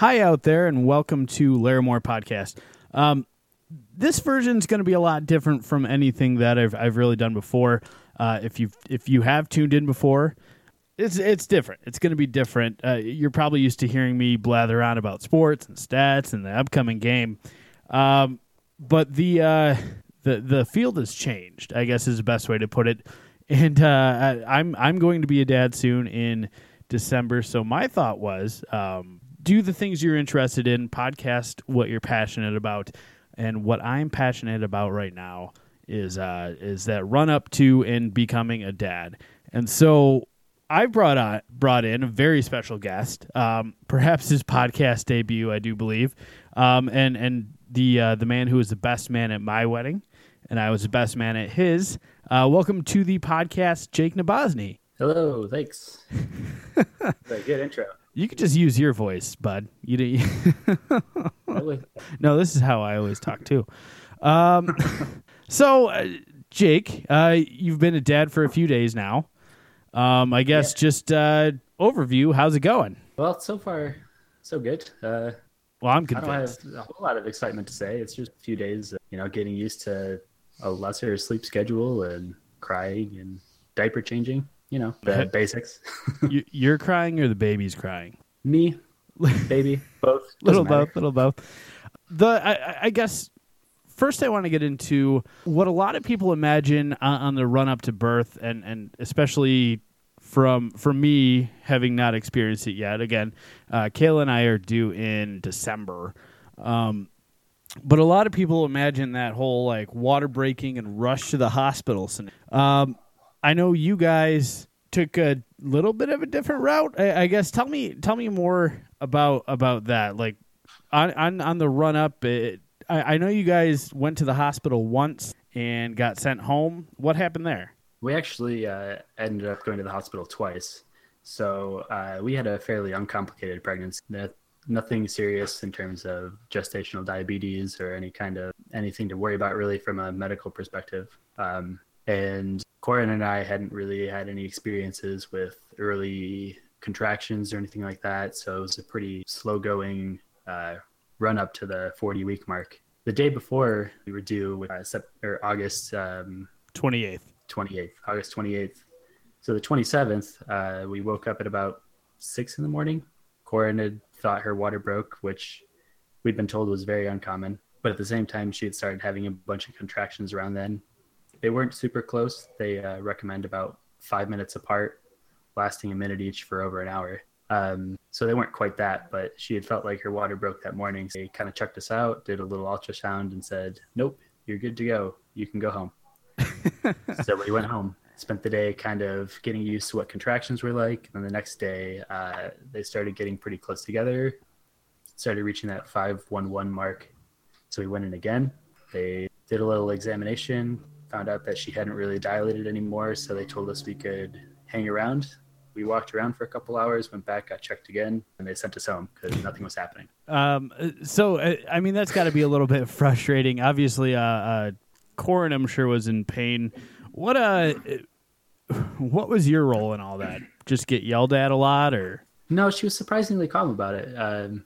Hi out there, and welcome to Larimore Podcast. Um, this version is going to be a lot different from anything that I've I've really done before. Uh, if you if you have tuned in before, it's it's different. It's going to be different. Uh, you're probably used to hearing me blather on about sports and stats and the upcoming game, um, but the uh, the the field has changed. I guess is the best way to put it. And uh, I, I'm I'm going to be a dad soon in December. So my thought was. Um, do the things you're interested in, podcast what you're passionate about, and what I'm passionate about right now is uh, is that run up to and becoming a dad. And so I brought on brought in a very special guest, um, perhaps his podcast debut, I do believe, um, and and the uh, the man who was the best man at my wedding, and I was the best man at his. Uh, welcome to the podcast, Jake Nabozny. Hello, thanks. a good intro. You could just use your voice, bud. You don't. really? no, this is how I always talk too. Um, so, uh, Jake, uh, you've been a dad for a few days now. Um, I guess yeah. just uh, overview. How's it going? Well, so far, so good. Uh, well, I'm convinced. I don't have a whole lot of excitement to say. It's just a few days, you know, getting used to a lesser sleep schedule and crying and diaper changing you know, the basics. you, are crying or the baby's crying? Me, baby, both. little matter. both, little both. The I, I, guess first I want to get into what a lot of people imagine on, on the run up to birth, and and especially from for me having not experienced it yet. Again, uh, Kayla and I are due in December. Um, but a lot of people imagine that whole like water breaking and rush to the hospital. Um, I know you guys took a little bit of a different route. I, I, guess tell me tell me more about about that. Like on on, on the run up, it, I, I know you guys went to the hospital once and got sent home. What happened there? We actually uh, ended up going to the hospital twice. So uh, we had a fairly uncomplicated pregnancy. Nothing serious in terms of gestational diabetes or any kind of anything to worry about really from a medical perspective. Um, and Corin and I hadn't really had any experiences with early contractions or anything like that. So it was a pretty slow going uh, run up to the 40 week mark. The day before we were due, with, uh, or August um, 28th. 28th, August 28th. So the 27th, uh, we woke up at about six in the morning. Corin had thought her water broke, which we'd been told was very uncommon. But at the same time, she had started having a bunch of contractions around then they weren't super close. They uh, recommend about five minutes apart, lasting a minute each for over an hour. Um, so they weren't quite that, but she had felt like her water broke that morning. So they kind of checked us out, did a little ultrasound, and said, "Nope, you're good to go. You can go home." so we went home. Spent the day kind of getting used to what contractions were like, and then the next day uh, they started getting pretty close together. Started reaching that five one one mark. So we went in again. They did a little examination, found out that she hadn't really dilated anymore, so they told us we could hang around. We walked around for a couple hours, went back, got checked again, and they sent us home because nothing was happening. Um, so, uh, I mean, that's got to be a little bit frustrating. Obviously, uh, uh, Corin, I'm sure, was in pain. What uh, what was your role in all that? Just get yelled at a lot, or no? She was surprisingly calm about it. Um,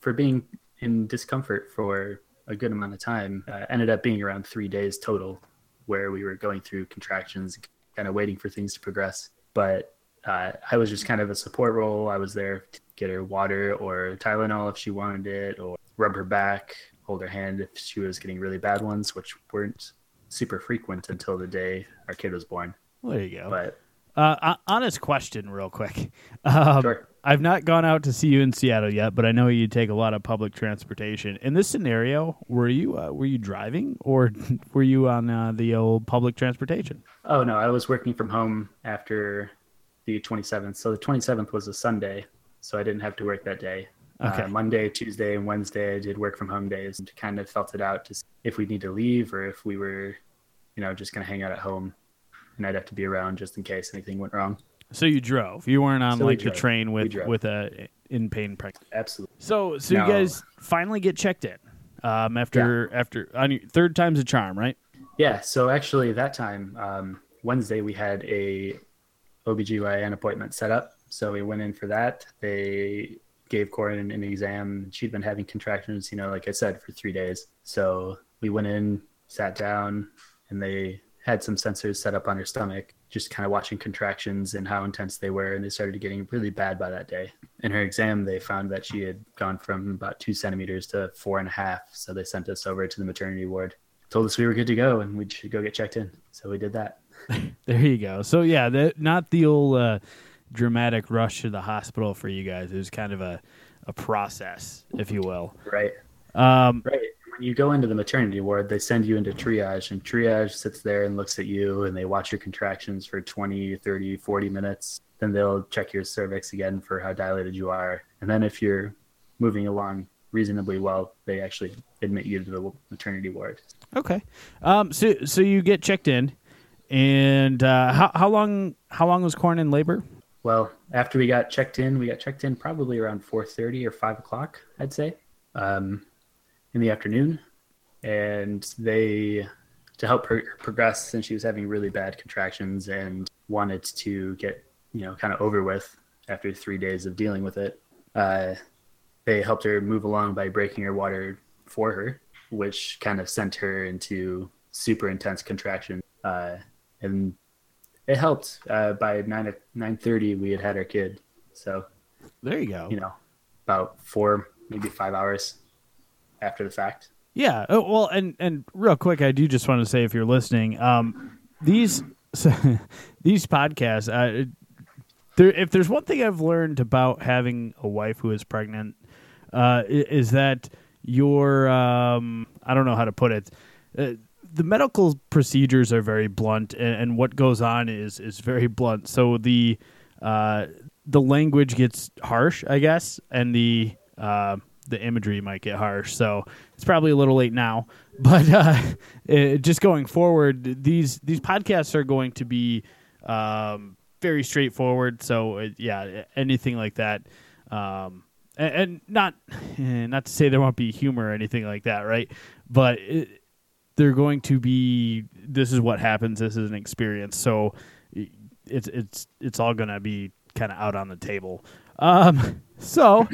for being in discomfort for a good amount of time, uh, ended up being around three days total where we were going through contractions, kind of waiting for things to progress. But uh, I was just kind of a support role. I was there to get her water or Tylenol if she wanted it, or rub her back, hold her hand if she was getting really bad ones, which weren't super frequent until the day our kid was born. Well, there you go. But uh, honest question, real quick. Um, sure. I've not gone out to see you in Seattle yet, but I know you take a lot of public transportation. In this scenario, were you uh, were you driving or were you on uh, the old public transportation? Oh no, I was working from home after the 27th. So the 27th was a Sunday, so I didn't have to work that day. Uh, okay. Uh, Monday, Tuesday, and Wednesday I did work from home days and kind of felt it out to see if we need to leave or if we were, you know, just gonna hang out at home, and I'd have to be around just in case anything went wrong. So you drove. You weren't on so like the train with with a in pain pregnant. Absolutely. So so no. you guys finally get checked in. Um, after after on your third time's a charm, right? Yeah. So actually, that time um, Wednesday we had a OBGYN appointment set up. So we went in for that. They gave Corin an exam. She'd been having contractions, you know, like I said, for three days. So we went in, sat down, and they had some sensors set up on her stomach, just kind of watching contractions and how intense they were. And they started getting really bad by that day. In her exam, they found that she had gone from about two centimeters to four and a half. So they sent us over to the maternity ward, told us we were good to go and we should go get checked in. So we did that. there you go. So yeah, the, not the old uh, dramatic rush to the hospital for you guys. It was kind of a, a process, if you will. Right. Um, right when you go into the maternity ward, they send you into triage, and triage sits there and looks at you, and they watch your contractions for 20, 30, 40 minutes. Then they'll check your cervix again for how dilated you are. And then if you're moving along reasonably well, they actually admit you to the maternity ward. Okay. Um, so, so you get checked in, and uh, how, how long how long was Corin in labor? Well, after we got checked in, we got checked in probably around 4.30 or 5 o'clock, I'd say. Um, in the afternoon, and they to help her progress since she was having really bad contractions and wanted to get you know kind of over with after three days of dealing with it. Uh, they helped her move along by breaking her water for her, which kind of sent her into super intense contraction. Uh, and it helped. Uh, by nine nine thirty, we had had our kid. So there you go. You know, about four, maybe five hours after the fact. Yeah. Oh, well, and and real quick, I do just want to say, if you're listening, um, these these podcasts, uh, there, if there's one thing I've learned about having a wife who is pregnant, uh, is that your um, I don't know how to put it. Uh, the medical procedures are very blunt, and, and, what goes on is is very blunt. So the uh, the language gets harsh, I guess, and the uh, the imagery might get harsh. So it's probably a little late now, but uh, it, just going forward, these these podcasts are going to be um, very straightforward. So uh, yeah, anything like that, um, and, and, not not to say there won't be humor or anything like that, right? But it, they're going to be. This is what happens. This is an experience. So it's it's it's all going to be kind of out on the table. Um, so.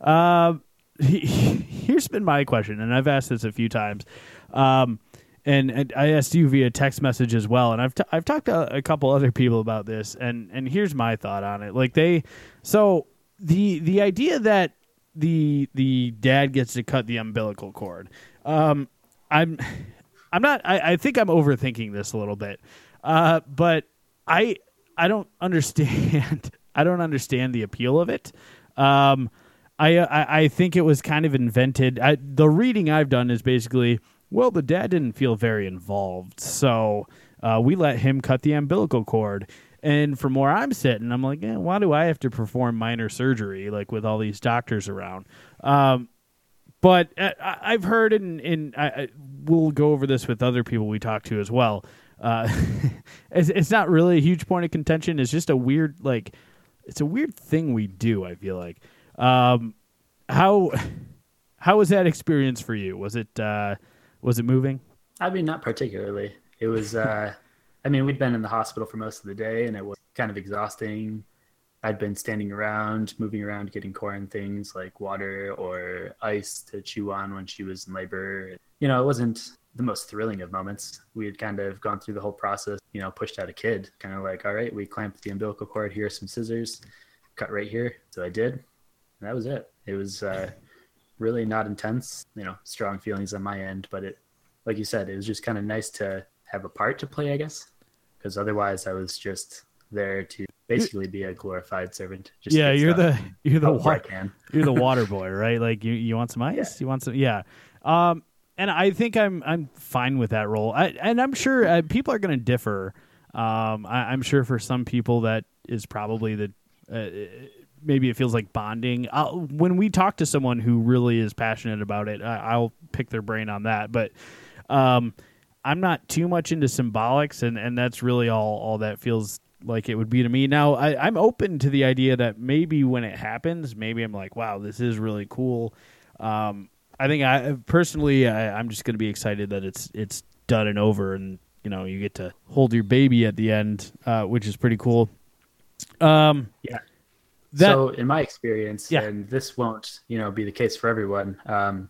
Uh, here's been my question, and I've asked this a few times. Um, and, and, I asked you via text message as well, and I've t- I've talked to a couple other people about this, and and here's my thought on it. Like they, so the the idea that the the dad gets to cut the umbilical cord, um, I'm I'm not. I, I think I'm overthinking this a little bit, uh, but I I don't understand. I don't understand the appeal of it. Um, I, I, I think it was kind of invented. I, the reading I've done is basically, well, the dad didn't feel very involved, so uh, we let him cut the umbilical cord. And from where I'm sitting, I'm like, eh, why do I have to perform minor surgery like with all these doctors around? Um, but uh, I, have heard, and, and I, I, we'll go over this with other people we talk to as well. Uh, it's, it's not really a huge point of contention. It's just a weird, like, it's a weird thing we do. I feel like um, how how was that experience for you? Was it uh, was it moving? I mean, not particularly. It was. Uh, I mean, we'd been in the hospital for most of the day, and it was kind of exhausting. I'd been standing around, moving around, getting Corin things like water or ice to chew on when she was in labor. You know, it wasn't the most thrilling of moments. We had kind of gone through the whole process, you know, pushed out a kid, kind of like, all right, we clamped the umbilical cord. Here are some scissors, cut right here. So I did that was it. It was uh, really not intense, you know, strong feelings on my end, but it, like you said, it was just kind of nice to have a part to play, I guess, because otherwise I was just there to basically be a glorified servant. yeah, you're the you're the water can. you're the water boy, right? Like you you want some ice? Yeah. You want some? Yeah. Um, and I think I'm I'm fine with that role. I, and I'm sure uh, people are going to differ. Um, I, am sure for some people that is probably the uh, maybe it feels like bonding. I'll, when we talk to someone who really is passionate about it, I, will pick their brain on that. But um, I'm not too much into symbolics, and, and that's really all all that feels like it would be to me. Now I, I'm open to the idea that maybe when it happens, maybe I'm like, wow, this is really cool. Um, I think I personally, I, I'm just going to be excited that it's it's done and over, and you know, you get to hold your baby at the end, uh, which is pretty cool. Um, yeah That- so in my experience, Yeah. and this won't, you know, be the case for everyone. Um,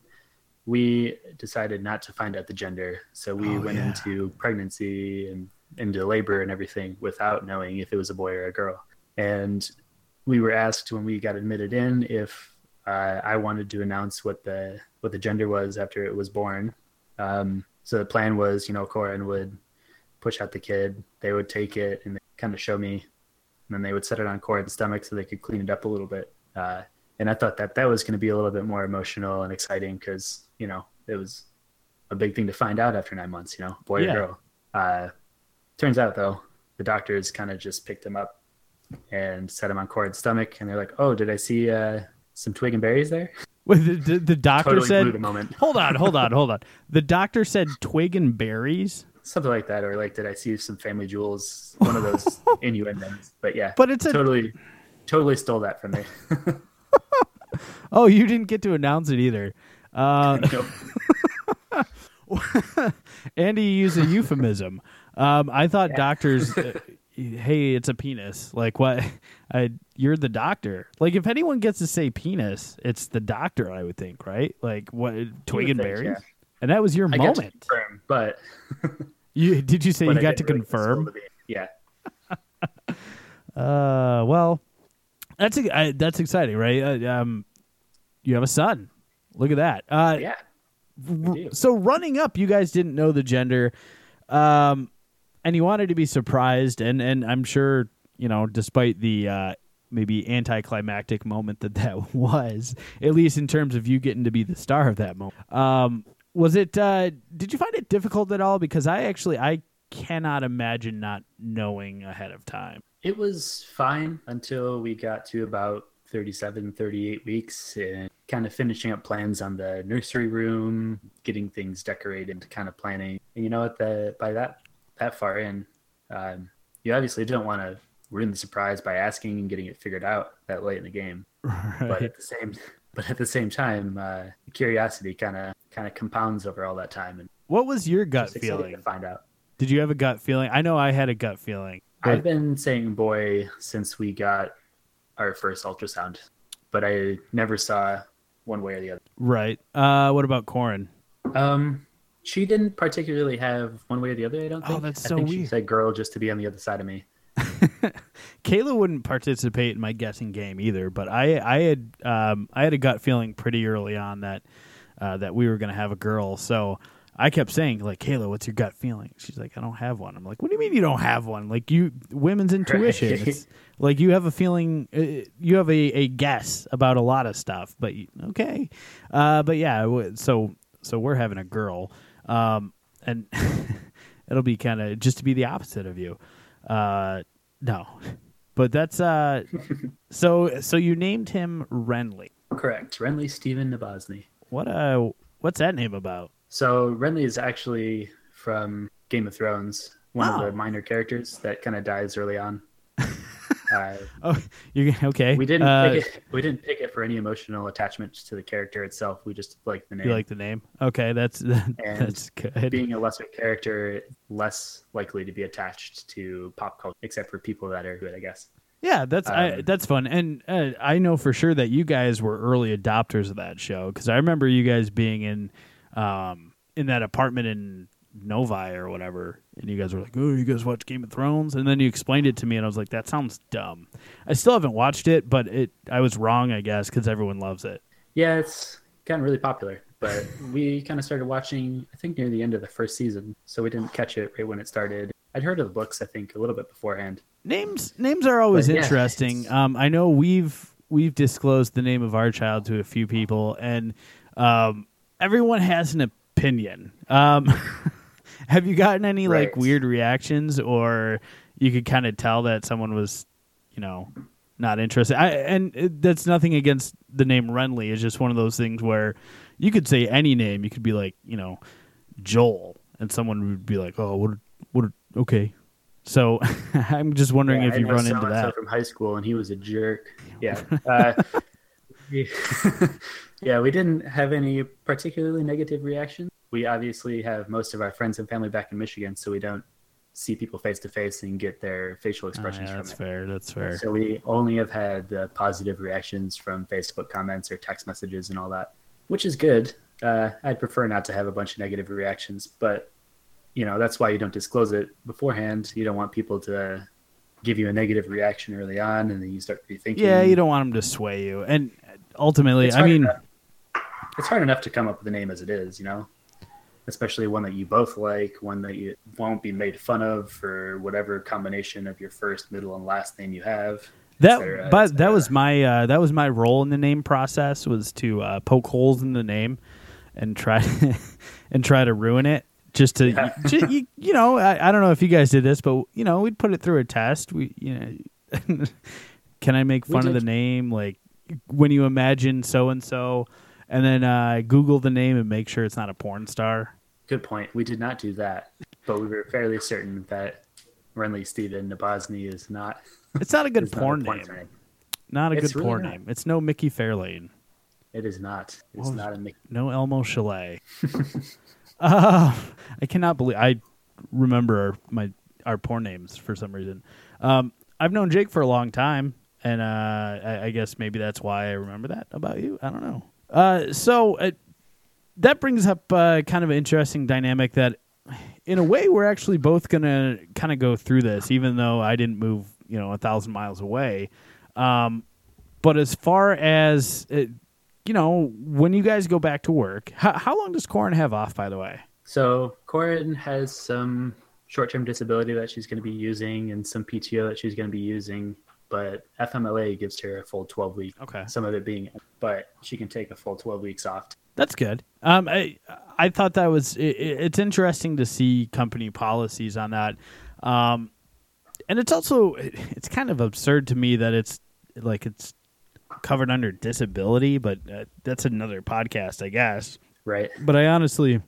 we decided not to find out the gender, so we Oh, went yeah. into pregnancy and into labor and everything without knowing if it was a boy or a girl. And we were asked when we got admitted in if uh, I wanted to announce what the what the gender was after it was born. Um, so the plan was, you know, Corin would push out the kid, they would take it and kind of show me, and then they would set it on Corin's stomach so they could clean it up a little bit. Uh, and I thought that that was going to be a little bit more emotional and exciting because you know it was a big thing to find out after nine months. You know, boy Yeah. or girl. Uh, turns out though, the doctors kind of just picked him up and set him on Corin's stomach, and they're like, "Oh, did I see uh, some twig and berries there?" Wait, the, the, the doctor Totally blew the said, moment. "Hold on, hold on, hold on." The doctor said twig and berries, Something like that, or like, did I see some family jewels? One of those innuendos. But yeah, but it's a totally, totally stole that from me. oh, you didn't get to announce it either. Uh. Andy used a euphemism. Um, I thought doctors, uh, hey, it's a penis. Like what? I, you're the doctor. Like if anyone gets to say penis, it's the doctor. I would think, right? Like what? Twig and berries. yeah. And that was your I moment. confirm, but You did you say but you I got to really confirm? Yeah, Uh, well, that's I, that's exciting, right? Uh, um, you have a son. Look at that. Uh, yeah. so running up, you guys didn't know the gender, um, and you wanted to be surprised, and and I'm sure you know, despite the uh, maybe anticlimactic moment that that was, at least in terms of you getting to be the star of that moment. Um, was it? Uh, did you find it difficult at all? Because I actually I cannot imagine not knowing ahead of time. It was fine until we got to about 37, 38 weeks and kind of finishing up plans on the nursery room, getting things decorated, kind of planning. And you know what? The by that that far in, um, you obviously don't want to ruin the surprise by asking and getting it figured out that late in the game. But at the same but at the same time, uh, curiosity kind of kind of compounds over all that time and What was your gut feeling? to find out. Did you have a gut feeling? I know I had a gut feeling. I've been saying boy since we got our first ultrasound, but I never saw one way or the other. Right. Uh, what about Corin? Um, she didn't particularly have one way or the other. I don't think. Oh, think. that's I so think She weird. said girl just to be on the other side of me. Kayla wouldn't participate in my guessing game either, but I I had um, I had a gut feeling pretty early on that uh, that we were going to have a girl. So I kept saying like, Kayla, what's your gut feeling? She's like, I don't have one. I'm like, what do you mean you don't have one? Like you, women's intuition. It's like you have a feeling, uh, you have a, a guess about a lot of stuff. But you, okay, uh, but yeah. So so we're having a girl, um, and it'll be kind of just to be the opposite of you. Uh, no, but that's uh. so so you named him Renly. Correct. Renly Stephen Nabozny. What uh, what's that name about? So Renly is actually from Game of Thrones, one Oh. of the minor characters that kind of dies early on. uh, Oh, you okay? we didn't Uh, pick it, we didn't pick it for any emotional attachment to the character itself. We just liked the name. You like the name? Okay, that's that's good. being a lesser character, less likely to be attached to pop culture, except for people that are good, I guess. Yeah, that's I, Um, that's fun, and uh, I know for sure that you guys were early adopters of that show because I remember you guys being in um, in that apartment in Novi or whatever, and you guys were like, "Oh, you guys watch Game of Thrones," and then you explained it to me, and I was like, "That sounds dumb." I still haven't watched it, but it I was wrong, I guess, because everyone loves it. Yeah, it's gotten really popular, but we kind of started watching, I think, near the end of the first season, so we didn't catch it right when it started. I'd heard of the books, I think, a little bit beforehand. Names names are always But, yeah, interesting. Um, I know we've we've disclosed the name of our child to a few people, and um, everyone has an opinion. Um, have you gotten any like weird reactions, or you could kind of tell that someone was, you know, not interested? I, and it, that's nothing against the name Renly. It's just one of those things where you could say any name. You could be like, you know, Joel, and someone would be like, "Oh, what? Okay." So I'm just wondering Yeah, if you've run into that. from high school, and he was a jerk. Yeah. Uh, we- yeah, we didn't have any particularly negative reactions. We obviously have most of our friends and family back in Michigan, so we don't see people face to face and get their facial Oh, expressions yeah, from that's it. fair. That's fair. So we only have had uh, positive reactions from Facebook comments or text messages and all that, which is good. Uh, I'd prefer not to have a bunch of negative reactions, but you know that's why you don't disclose it beforehand. You don't want people to give you a negative reaction early on, and then you start rethinking. Yeah, you don't want them to sway you. And ultimately, I mean, enough- it's hard enough to come up with a name as it is, you know, especially one that you both like, one that you won't be made fun of for whatever combination of your first, middle, and last name you have. that cetera, but that was my uh, that was my role in the name process was to uh, poke holes in the name and try and try to ruin it just to Yeah. ju- you, you know I, I don't know if you guys did this but you know we'd put it through a test we you know can I make fun of the name like when you imagine so and so and then uh, Google the name and make sure it's not a porn star Good point. We did not do that, but we were fairly certain that Renly Steven Nabozny is not. it's not a good is not a porn porn name not a It's good really porn not. name it's no Mickey Fairlane It is not. It's What was- not a Mickey. No Elmo Chalet. uh, I cannot believe I remember our, my our porn names for some reason. Um, I've known Jake for a long time, and uh, I, I guess maybe that's why I remember that about you. I don't know. Uh, so uh, that brings up uh, kind of an interesting dynamic that, in a way, we're actually both gonna kind of go through this, even though I didn't move, you know, a thousand miles away. Um, but as far as uh, you know, when you guys go back to work, how, how long does Corin have off? By the way, So Corin has some short-term disability that she's going to be using, and some PTO that she's going to be using. But FMLA gives her a full 12 weeks. Okay. Some of it being, but she can take a full 12 weeks off. that's good. Um, I I thought that was it, it's interesting to see company policies on that, um, and it's also it's kind of absurd to me that it's like it's covered under disability, but uh, that's another podcast, I guess. Right. But I honestly,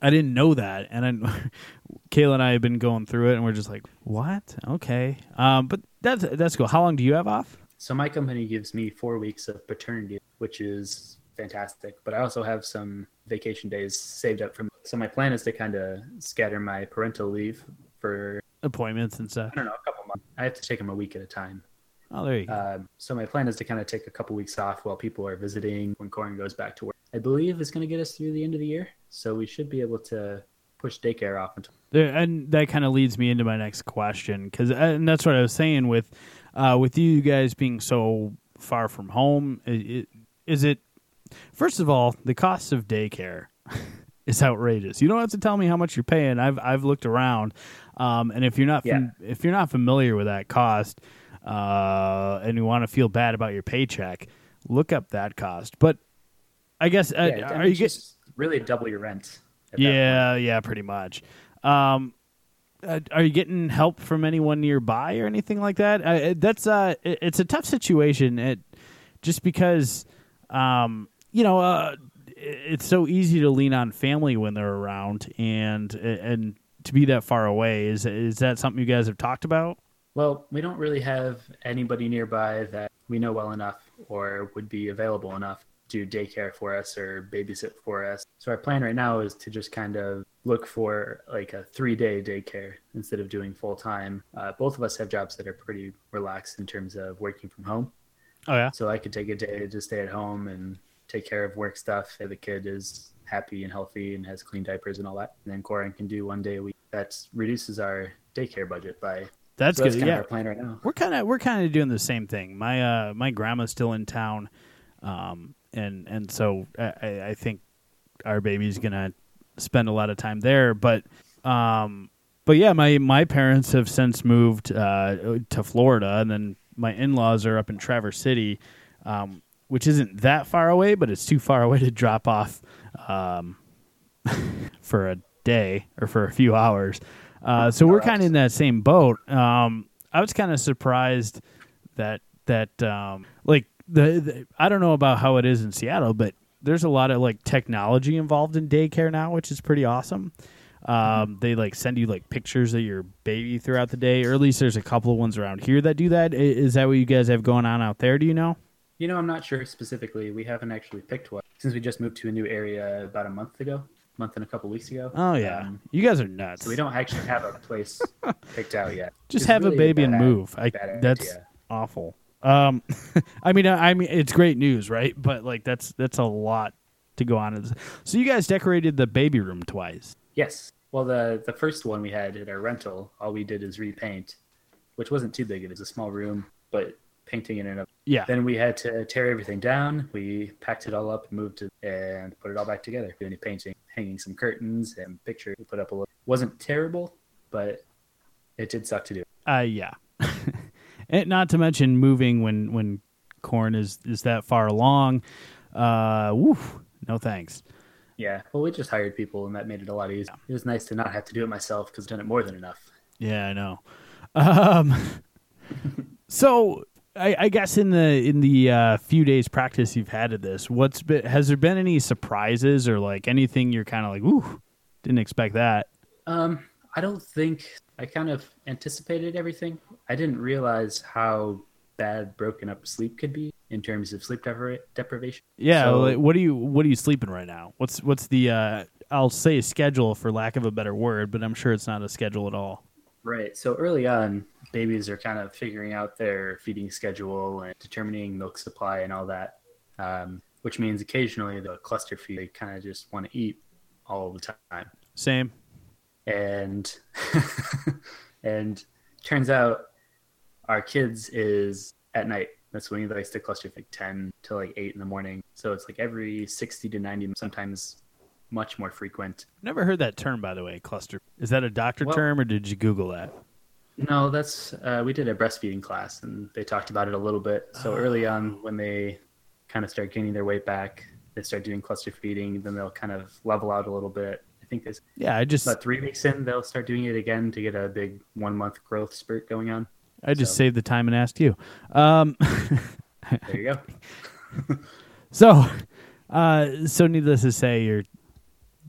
I didn't know that, and I, Kayla and I have been going through it, and we're just like, what? Okay, um, but that's that's cool. How long do you have off? So my company gives me four weeks of paternity, which is fantastic. But I also have some vacation days saved up from. So my plan is to kind of scatter my parental leave for Appointments and stuff. I don't know a couple months. I have to take them a week at a time. Oh, there you go. Um, so my plan is to kind of take a couple weeks off while people are visiting when Corin goes back to work. I believe is going to get us through the end of the year, so we should be able to push daycare off until. There, and that kind of leads me into my next question because and that's what I was saying with uh, with you guys being so far from home. i- i- Is it first of all the cost of daycare is outrageous. You don't have to tell me how much you're paying. I've I've looked around, um, and if you're not fam- if you're not familiar with that cost, uh, and you want to feel bad about your paycheck, look up that cost. But I guess uh, Yeah, are you get just really double your rent? at that point. yeah, yeah, pretty much. Um, uh, are you getting help from anyone nearby or anything like that? Uh, that's uh, it- it's a tough situation. It just because, um, you know, uh, it's so easy to lean on family when they're around, and and to be that far away is is that something you guys have talked about? Well, we don't really have anybody nearby that we know well enough or would be available enough to do daycare for us or babysit for us. So our plan right now is to just kind of look for like a three day daycare instead of doing full time. Uh, both of us have jobs that are pretty relaxed in terms of working from home. Oh yeah, So I could take a day to stay at home and take care of work stuff. If the kid is happy and healthy and has clean diapers and all that. And then Corin can do one day a week. That reduces our daycare budget by that's so good. kind Yeah, our plan right now. we're kind of we're kind of doing the same thing. My uh my grandma's still in town, um and and so I, I- I think our baby's gonna spend a lot of time there. But um but yeah, my my parents have since moved uh to Florida, and then my in laws are up in Traverse City, um which isn't that far away, but it's too far away to drop off um for a day or for a few hours. Uh, so we're kind of in that same boat. Um, I was kind of surprised that that um, like the, the I don't know about how it is in Seattle, but there's a lot of like technology involved in daycare now, which is pretty awesome. Um, they like send you like pictures of your baby throughout the day, or at least there's a couple of ones around here that do that. Is that what you guys have going on out there? Do you know? You know, I'm not sure specifically. We haven't actually picked one since we just moved to a new area about a month ago. Month and a couple weeks ago. Oh yeah, Um, you guys are nuts. so we don't actually have a place picked out yet. just It's have a really baby and move. I that's idea. awful. Um, I mean, I, I mean, it's great news, right? But like, that's that's a lot to go on. So you guys decorated the baby room twice. Yes. Well, the the first one we had at our rental, all we did is repaint, which wasn't too big. It was a small room, but painting in and of. Yeah, Then we had to tear everything down. We packed it all up and moved it and put it all back together. Do any painting, hanging some curtains and picture. We put up a little. Wasn't terrible, but it did suck to do. uh, yeah. and not to mention moving when when Corin is is that far along. Uh, woof, no thanks. Yeah. Well, we just hired people, and that made it a lot easier. It was nice to not have to do it myself because I've done it more than enough. Yeah, I know. Um, so I, I guess in the in the uh, few days practice you've had at this, what's been has there been any surprises or like anything you're kind of like, ooh, didn't expect that. Um, I don't think I kind of anticipated everything. I didn't realize how bad broken up sleep could be in terms of sleep depri- deprivation. Yeah, So- like, what are you what are you sleeping right now? What's what's the uh, I'll say schedule for lack of a better word, but I'm sure it's not a schedule at all. Right. So early on, babies are kind of figuring out their feeding schedule and determining milk supply and all that, um, which means occasionally the cluster feed, they kind of just want to eat all the time. Same. and and turns out our kids is at night. That's when he likes to cluster like ten to like eight in the morning. So it's like every sixty to ninety, sometimes much more frequent. Never heard that term by the way. Cluster. Is that a doctor Well- term or did you Google that? No, that's uh, we did a breastfeeding class and they talked about it a little bit. So early on, when they kind of start gaining their weight back, they start doing cluster feeding. Then they'll kind of level out a little bit. I think this Yeah, I just about three weeks in, they'll start doing it again to get a big one month growth spurt going on. I just so- saved the time and asked you. Um, There you go. So, uh, so needless to say, you're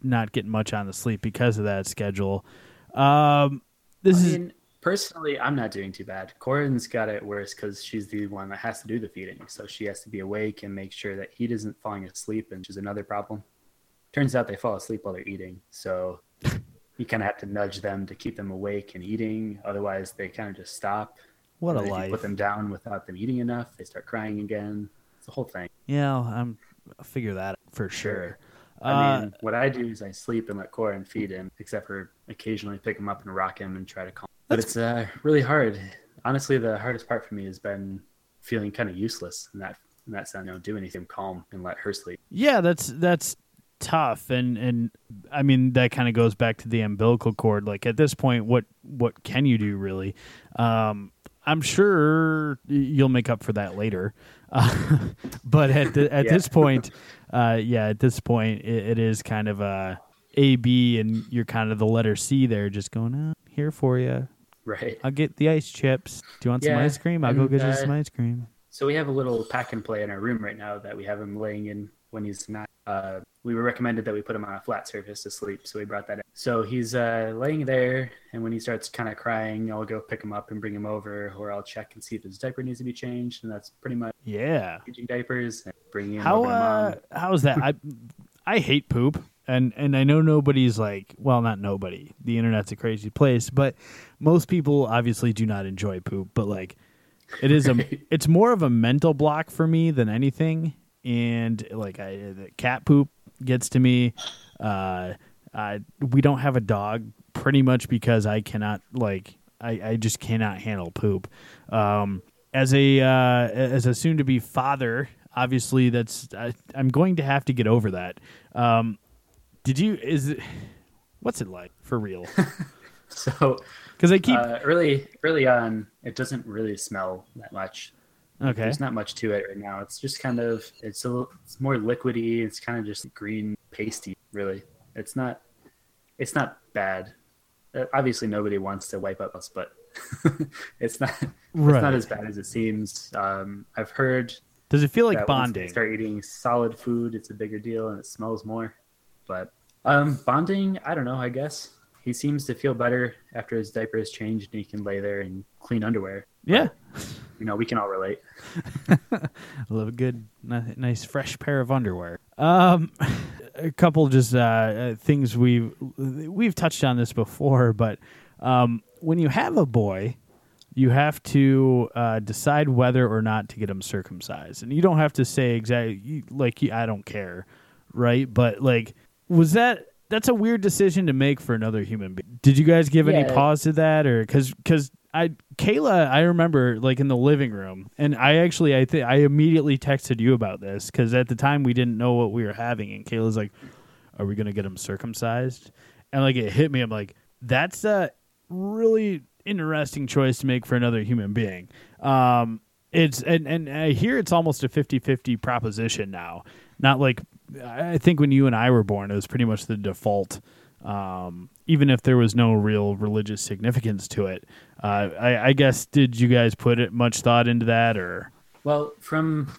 not getting much on the sleep because of that schedule. Um, this I is mean, personally, I'm not doing too bad. Corin's got it worse because she's the one that has to do the feeding, so she has to be awake and make sure that he isn't falling asleep, and which is another problem. Turns out they fall asleep while they're eating, so you kind of have to nudge them to keep them awake and eating. Otherwise, they kind of just stop. what a life. You put them down without them eating enough, they start crying again. It's the whole thing. yeah, I'm I'll figure that out for sure. Sure. Uh, I mean, what I do is I sleep and let Corin feed him, except for occasionally pick him up and rock him and try to calm. But it's uh, really hard. Honestly, the hardest part for me has been feeling kind of useless in that in that sense. You know, do anything calm and let her sleep. yeah, that's that's tough, and and I mean that kind of goes back to the umbilical cord. Like at this point, what what can you do really? Um, I'm sure you'll make up for that later, uh, but at the, at Yeah. this point, uh, yeah, at this point, it, it is kind of a A B, and you're kind of the letter C there, just going oh, here for you. Right. I'll get the ice chips. Do you want some ice cream? I'll go and, get you uh, some ice cream. So we have a little pack and play in our room right now that we have him laying in when he's not. Uh, we were recommended that we put him on a flat surface to sleep, so we brought that in. So he's uh, laying there, and when he starts kind of crying, I'll go pick him up and bring him over, or I'll check and see if his diaper needs to be changed, and that's pretty much Yeah. changing diapers and bringing him How over uh, how's that? I I hate poop, and and I know nobody's like, well, not nobody. The internet's a crazy place, but most people obviously do not enjoy poop. But like, it is a it's more of a mental block for me than anything. And like, I the cat poop gets to me. Uh, I we don't have a dog pretty much because I cannot like I, I just cannot handle poop. Um, as a uh, as a soon to be father, obviously that's I, I'm going to have to get over that. Um, did you is it what's it like for real? So Because I keep uh, early early on, it doesn't really smell that much. Okay. There's not much to it right now. It's just kind of it's a it's more liquidy. It's kind of just green pasty. Really, it's not it's not bad. Uh, obviously, nobody wants to wipe up us, but it's not Right. it's not as bad as it seems. Um, I've heard Does it feel like that once they bonding? start eating solid food, it's a bigger deal and it smells more. But um, bonding, I don't know. I guess he seems to feel better after his diaper is changed and he can lay there and clean underwear. Yeah, You know, we can all relate. Love a good, nice, fresh pair of underwear. Um, a couple just uh, uh, things we've we've touched on this before, but um, when you have a boy, you have to uh, decide whether or not to get him circumcised, and you don't have to say exactly like I don't care, right? But like, was that that's a weird decision to make for another human being? Did you guys give any pause to that, or because because I Kayla, I remember like in the living room, and I actually I think I immediately texted you about this because at the time we didn't know what we were having, and Kayla's like, "Are we gonna get him circumcised?" And like it hit me, I'm like, "That's a really interesting choice to make for another human being." Um, it's and and I hear it's almost a 50-50 proposition now. Not like I think when you and I were born, it was pretty much the default. Um, even if there was no real religious significance to it, uh, I, I guess did you guys put it much thought into that, or Well, from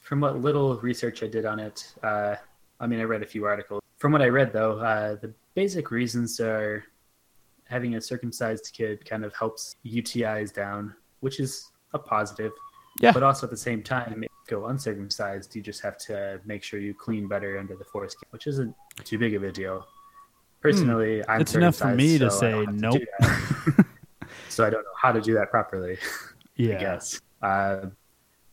from what little research I did on it, uh, I mean, I read a few articles. From what I read, though, uh, the basic reasons are having a circumcised kid kind of helps UTIs down, which is a positive. Yeah. But also at the same time, if you go uncircumcised, you just have to make sure you clean better under the foreskin, which isn't too big of a deal. Personally, I'm Hmm. It's enough for me to so I say don't to nope. so I don't know how to do that properly. yeah, I guess. Uh,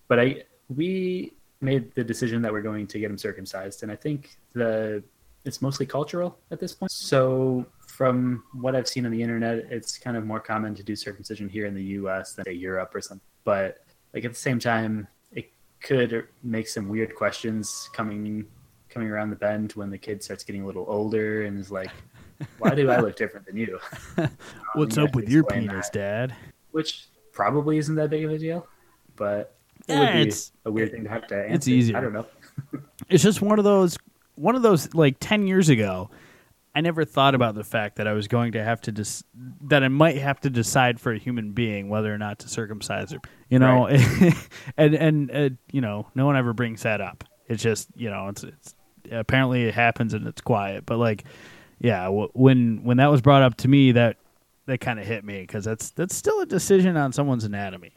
but I we made the decision that we're going to get him circumcised, and I think the it's mostly cultural at this point. So from what I've seen on the internet, it's kind of more common to do circumcision here in the U.S. than say Europe or something. But like at the same time, it could make some weird questions coming coming around the bend when the kid starts getting a little older and is like, "Why do I look different than you?" What's You up with your penis, that Dad? which probably isn't that big of a deal, but it Yeah, would be it's- a weird thing to have to answer. it's easier. I don't know. It's just one of those one of those like 10 years ago I never thought about the fact that I was going to have to dis- that I might have to decide for a human being whether or not to circumcise her. You know, and and uh, you know, no one ever brings that up. It's just, you know, it's it's apparently it happens and it's quiet, but like yeah, w- when when that was brought up to me that that kind of hit me cuz that's that's still a decision on someone's anatomy.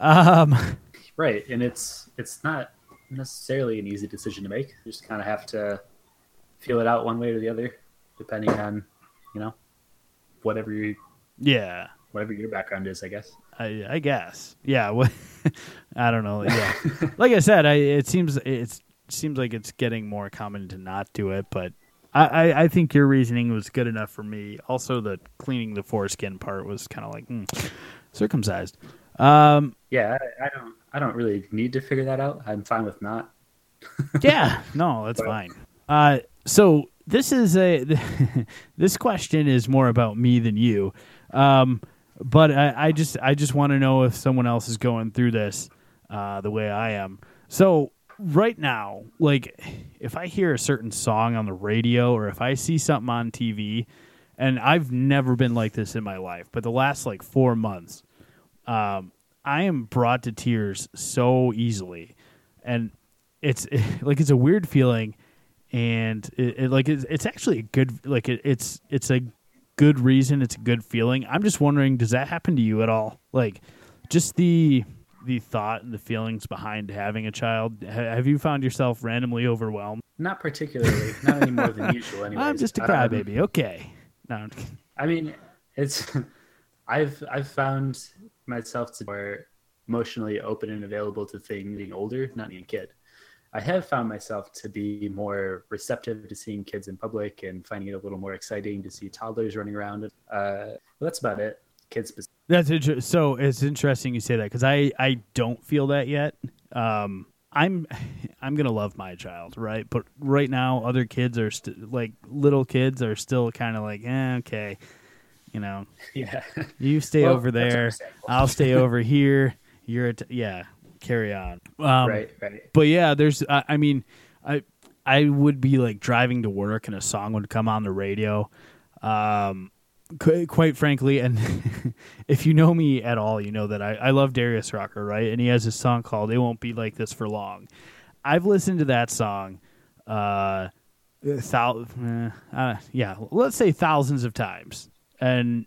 Um Right, and it's it's not necessarily an easy decision to make. You just kind of have to feel it out one way or the other, depending on you know whatever you yeah. whatever your background is. I guess. I, I guess. Yeah. I don't know. Yeah. like I said, I it seems it's seems like it's getting more common to not do it, but I, I, I think your reasoning was good enough for me. Also, the cleaning the foreskin part was kind of like hmm, circumcised. Um, Yeah, I, I don't I don't really need to figure that out. I'm fine with not. yeah, no, that's fine. Uh, so this is a this question is more about me than you, um, but I, I just I just want to know if someone else is going through this uh, the way I am. So right now, like if I hear a certain song on the radio or if I see something on TV, and I've never been like this in my life, but the last like four months, um, I am brought to tears so easily, and it's like it's a weird feeling, and it, it like it's, it's actually a good like it, it's it's a good reason. It's a good feeling. I'm just wondering, does that happen to you at all? Like, just the the thought and the feelings behind having a child. Have you found yourself randomly overwhelmed? Not particularly, not any more than usual. Anyways, I'm just a crybaby. Okay. No. I mean, it's I've I've found myself to be more emotionally open and available to things being older, not being a kid. I have found myself to be more receptive to seeing kids in public and finding it a little more exciting to see toddlers running around. Uh, well, that's about it. Kids specific. That's inter- so. It's interesting you say that because I I don't feel that yet. Um, I'm I'm gonna love my child, right? But right now, other kids are st- like little kids are still kind of like, eh, okay, you know, Yeah, you stay Well, over there. I'll stay over here. You're yeah, carry on. Um, right, right. but yeah, there's. I, I mean, I I would be like driving to work and a song would come on the radio. Um, qu- quite frankly, and if you know me at all, you know that I, I love Darius Rucker, right? And he has a song called "It Won't Be Like This for Long." I've listened to that song, uh, thou- eh, uh, yeah, let's say thousands of times, and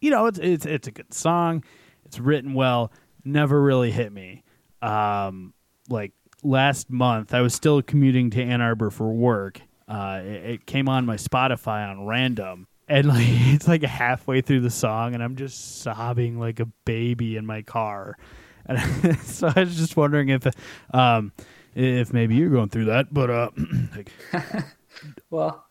you know it's it's it's a good song. It's written well. Never really hit me. Um, like last month, I was still commuting to Ann Arbor for work. uh, it, it came on my Spotify on random, and like it's like halfway through the song, and I'm just sobbing like a baby in my car. And so I was just wondering if, um, if maybe you're going through that, but uh, like, Well,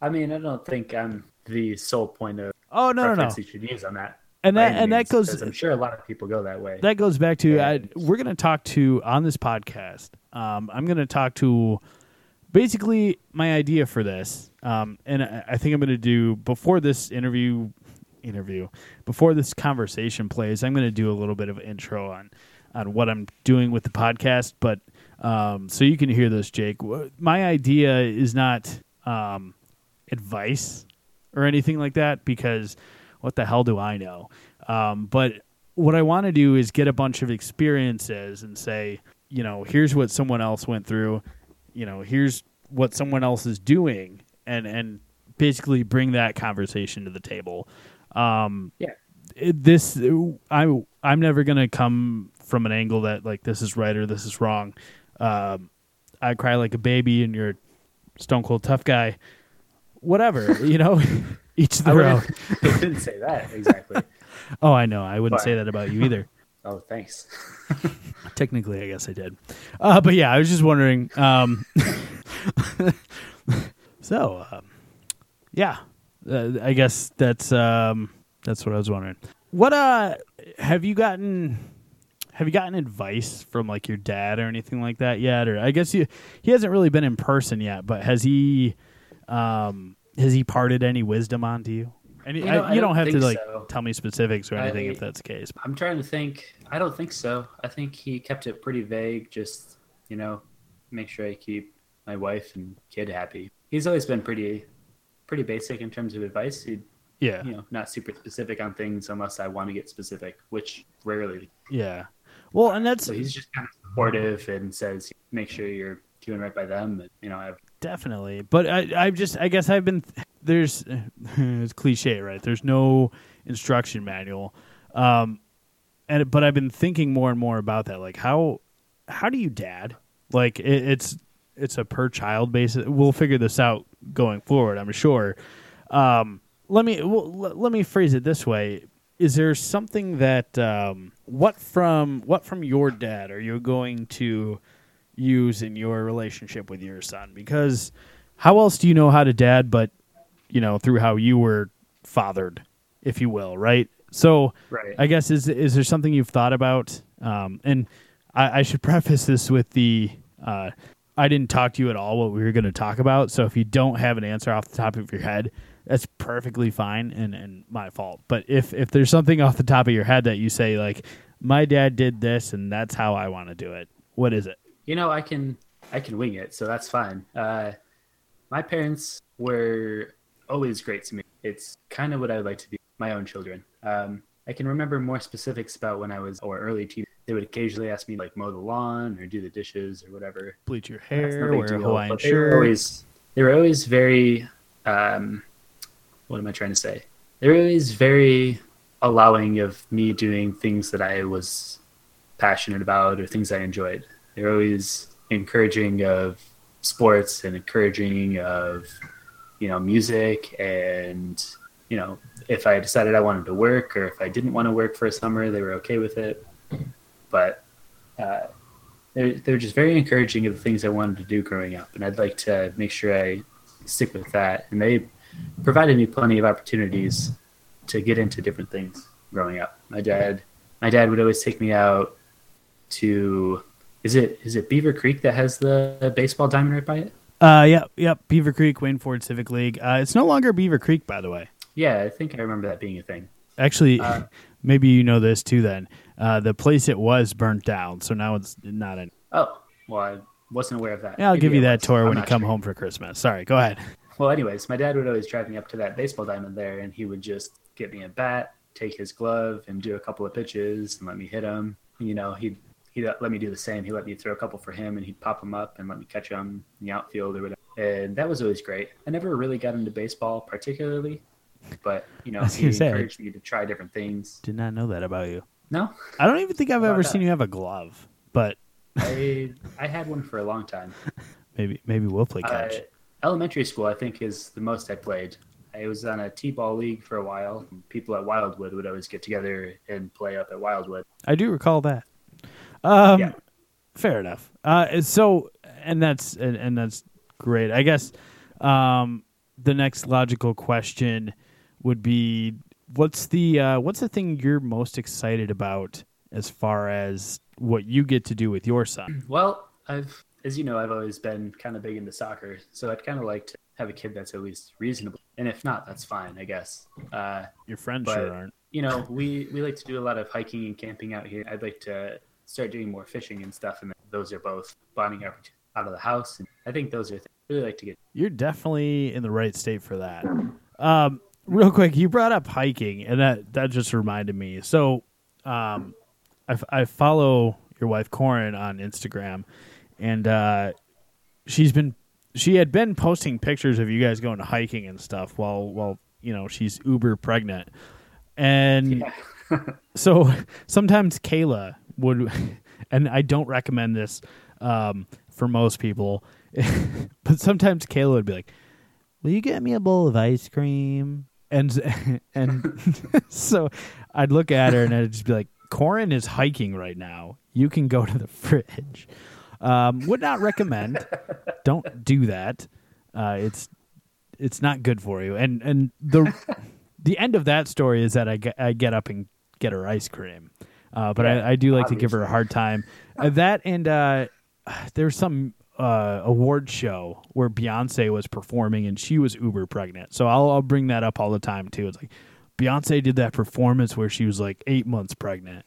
I mean, I don't think I'm the sole point of oh no no no, you should use on that. And that and that goes I'm sure a lot of people go that way. that goes back to I, we're going to talk to on this podcast. Um, I'm going to talk to basically my idea for this, um, and I, I think I'm going to do before this interview interview before this conversation plays. I'm going to do a little bit of intro on on what I'm doing with the podcast, but um, so you can hear this, Jake. My idea is not um, advice or anything like that because what the hell do I know? Um, but what I want to do is get a bunch of experiences and say, you know, here's what someone else went through, you know, here's what someone else is doing, and and basically bring that conversation to the table. Um, Yeah. this I I'm never gonna come from an angle that like this is right or this is wrong. Um, I cry like a baby, and you're a stone cold tough guy. Whatever, you know, each I their own. wouldn't, I didn't say that exactly. Oh, I know. I wouldn't But- say that about you either. Oh, thanks. Technically, I guess I did. Uh, but yeah, I was just wondering. Um, so, um, yeah, uh, I guess that's um, that's what I was wondering. What uh, have you gotten? Have you gotten advice from like your dad or anything like that yet? Or I guess you, he hasn't really been in person yet, but has he? Um, has he parted any wisdom onto you? And You know, I, I you don't don't have to like so. tell me specifics or anything I- if that's the case. I'm trying to think. I don't think so. I think he kept it pretty vague. Just you know, make sure I keep my wife and kid happy. He's always been pretty, pretty basic in terms of advice. He, Yeah, you know, not super specific on things unless I want to get specific, which rarely. yeah. Well, and that's So he's just kind of supportive and says, make sure you're doing right by them. And, you know, I've Definitely, but I, I've just, I guess I've been there's, it's cliche, right? There's no instruction manual, um, and but I've been thinking more and more about that. Like how, how do you dad? Like it, it's it's a per child basis. We'll figure this out going forward, I'm sure. Um, let me well, let me phrase it this way: Is there something that um, what from what from your dad are you going to use in your relationship with your son? Because how else do you know how to dad but you know through how you were fathered, if you will, right? So right. I guess is is there something you've thought about? Um, and I, I should preface this with the uh, I didn't talk to you at all what we were going to talk about. So if you don't have an answer off the top of your head, that's perfectly fine and, and my fault. But if if there's something off the top of your head that you say like my dad did this and that's how I want to do it, what is it? You know i can i can wing it so that's fine. Uh my parents were always great to me. It's kind of what i would like to be my own children. Um i can remember more specifics about when i was or early teen they would occasionally ask me like mow the lawn or do the dishes or whatever. Bleach your hair, wear a Hawaiian they were always they were always very um what am i trying to say? They were always very allowing of me doing things that i was passionate about or things i enjoyed they're always encouraging of sports and encouraging of you know music. And you know if i decided i wanted to work or if i didn't want to work for a summer they were okay with it. But uh, they're, they're just very encouraging of the things i wanted to do growing up. And i'd like to make sure i stick with that. And they provided me plenty of opportunities to get into different things growing up. My dad my dad would always take me out to is it is it Beaver Creek that has the baseball diamond right by it? Uh, yep, yep. Beaver Creek, Wayne Ford Civic League. Uh, it's no longer Beaver Creek, by the way. Yeah, I think I remember that being a thing. Actually, Uh, maybe you know this too. Then uh, the place it was burnt down, so now it's not in. Oh, well, I wasn't aware of that. Yeah, I'll Maybe give you that was. tour I'm when you come sure. home for Christmas. Sorry, go ahead. Well, anyways, my dad would always drive me up to that baseball diamond there, and he would just get me a bat, take his glove, and do a couple of pitches and let me hit him. You know, he'd he'd let me do the same. He let me throw a couple for him, and he'd pop them up and let me catch them in the outfield or whatever. And that was always great. I never really got into baseball particularly, but you know, he say. encouraged me to try different things. Did not know that about you. No, I don't even think I've ever that? seen you have a glove, but I I had one for a long time. maybe maybe we'll play catch. Uh, elementary school, I think, is the most I played. I was on a t-ball league for a while. People at Wildwood would always get together and play up at Wildwood. I do recall that. Um, Yeah. Fair enough. Uh, so, and that's and, and that's great. I guess um, the next logical question would be, what's the uh, what's the thing you're most excited about as far as what you get to do with your son? Well, I've, as you know, I've always been kind of big into soccer, so I'd kind of like to have a kid that's at least reasonable. And if not, that's fine, I guess. Uh, Your friends But- sure aren't. you know, we we like to do a lot of hiking and camping out here. I'd like to start doing more fishing and stuff, and those are both bonding out out of the house. And I think those are things I really like to get. You're definitely in the right state for that. Um, real quick, you brought up hiking, and that that just reminded me. So, um, I, I follow your wife Corin on Instagram, and uh, she's been she had been posting pictures of you guys going hiking and stuff while while you know she's uber pregnant, and so sometimes Kayla would, and I don't recommend this um, for most people, but sometimes Kayla would be like, "Will you get me a bowl of ice cream?" And and so I'd look at her and I'd just be like, "Corin is hiking right now. You can go to the fridge." Um, would not recommend. don't do that. Uh, it's it's not good for you. And and the the end of that story is that I get, I get up and get her ice cream. Uh, but Yeah, I, I do like to give her a hard time. Uh, that and uh, there's some uh, award show where Beyonce was performing and she was uber pregnant. So I'll, I'll bring that up all the time too. It's like Beyonce did that performance where she was like eight months pregnant.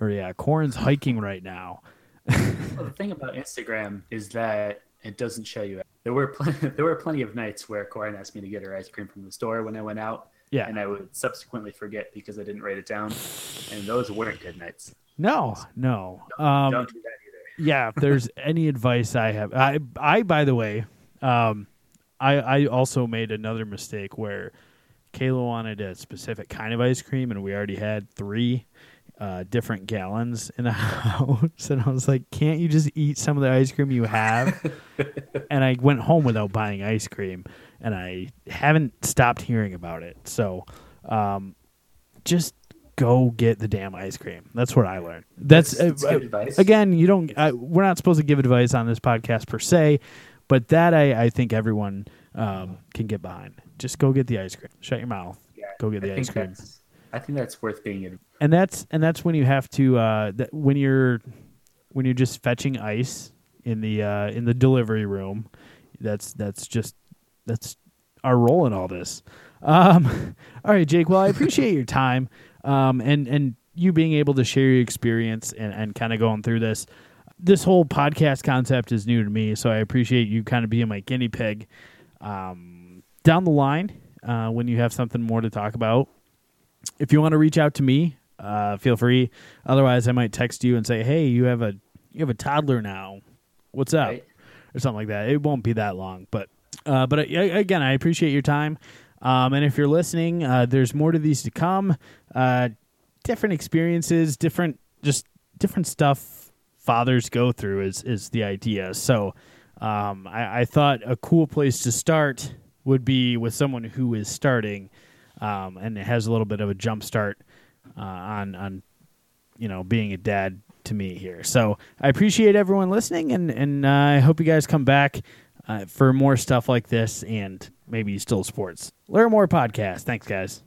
Or yeah, Corin's hiking right now. Well, the thing about Instagram is that it doesn't show you. There were plenty, there were plenty of nights where Corin asked me to get her ice cream from the store when I went out, Yeah. and I would subsequently forget because I didn't write it down, and those weren't good nights. No, no. Um, Don't do that either. yeah if there's any advice i have i i by the way um i i also made another mistake where kayla wanted a specific kind of ice cream and we already had three uh, different gallons in the house and i was like can't you just eat some of the ice cream you have and i went home without buying ice cream and i haven't stopped hearing about it so um just go get the damn ice cream that's what i learned that's, That's- uh, good advice. again you don't I, we're not supposed to give advice on this podcast per se but that i, I think everyone um, can get behind just go get the ice cream shut your mouth Yeah, go get the think ice cream I think that's worth being. in. and that's and that's when you have to uh, that when you're when you're just fetching ice in the uh, in the delivery room that's that's just that's our role in all this um, all right jake well i appreciate your time um, and and you being able to share your experience and, and kind of going through this this whole podcast concept is new to me so i appreciate you kind of being my guinea pig um, down the line uh, when you have something more to talk about if you want to reach out to me, uh, feel free. Otherwise, I might text you and say, "Hey, you have a you have a toddler now. What's up?" Right. or something like that. It won't be that long, but uh, but uh, again, I appreciate your time. Um, and if you're listening, uh, there's more to these to come. Uh, different experiences, different just different stuff fathers go through is is the idea. So um, I, I thought a cool place to start would be with someone who is starting um, and has a little bit of a jump start uh, on on you know being a dad to me here. So I appreciate everyone listening, and and uh, I hope you guys come back uh, for more stuff like this and maybe still sports. Learn more podcast. Thanks, guys.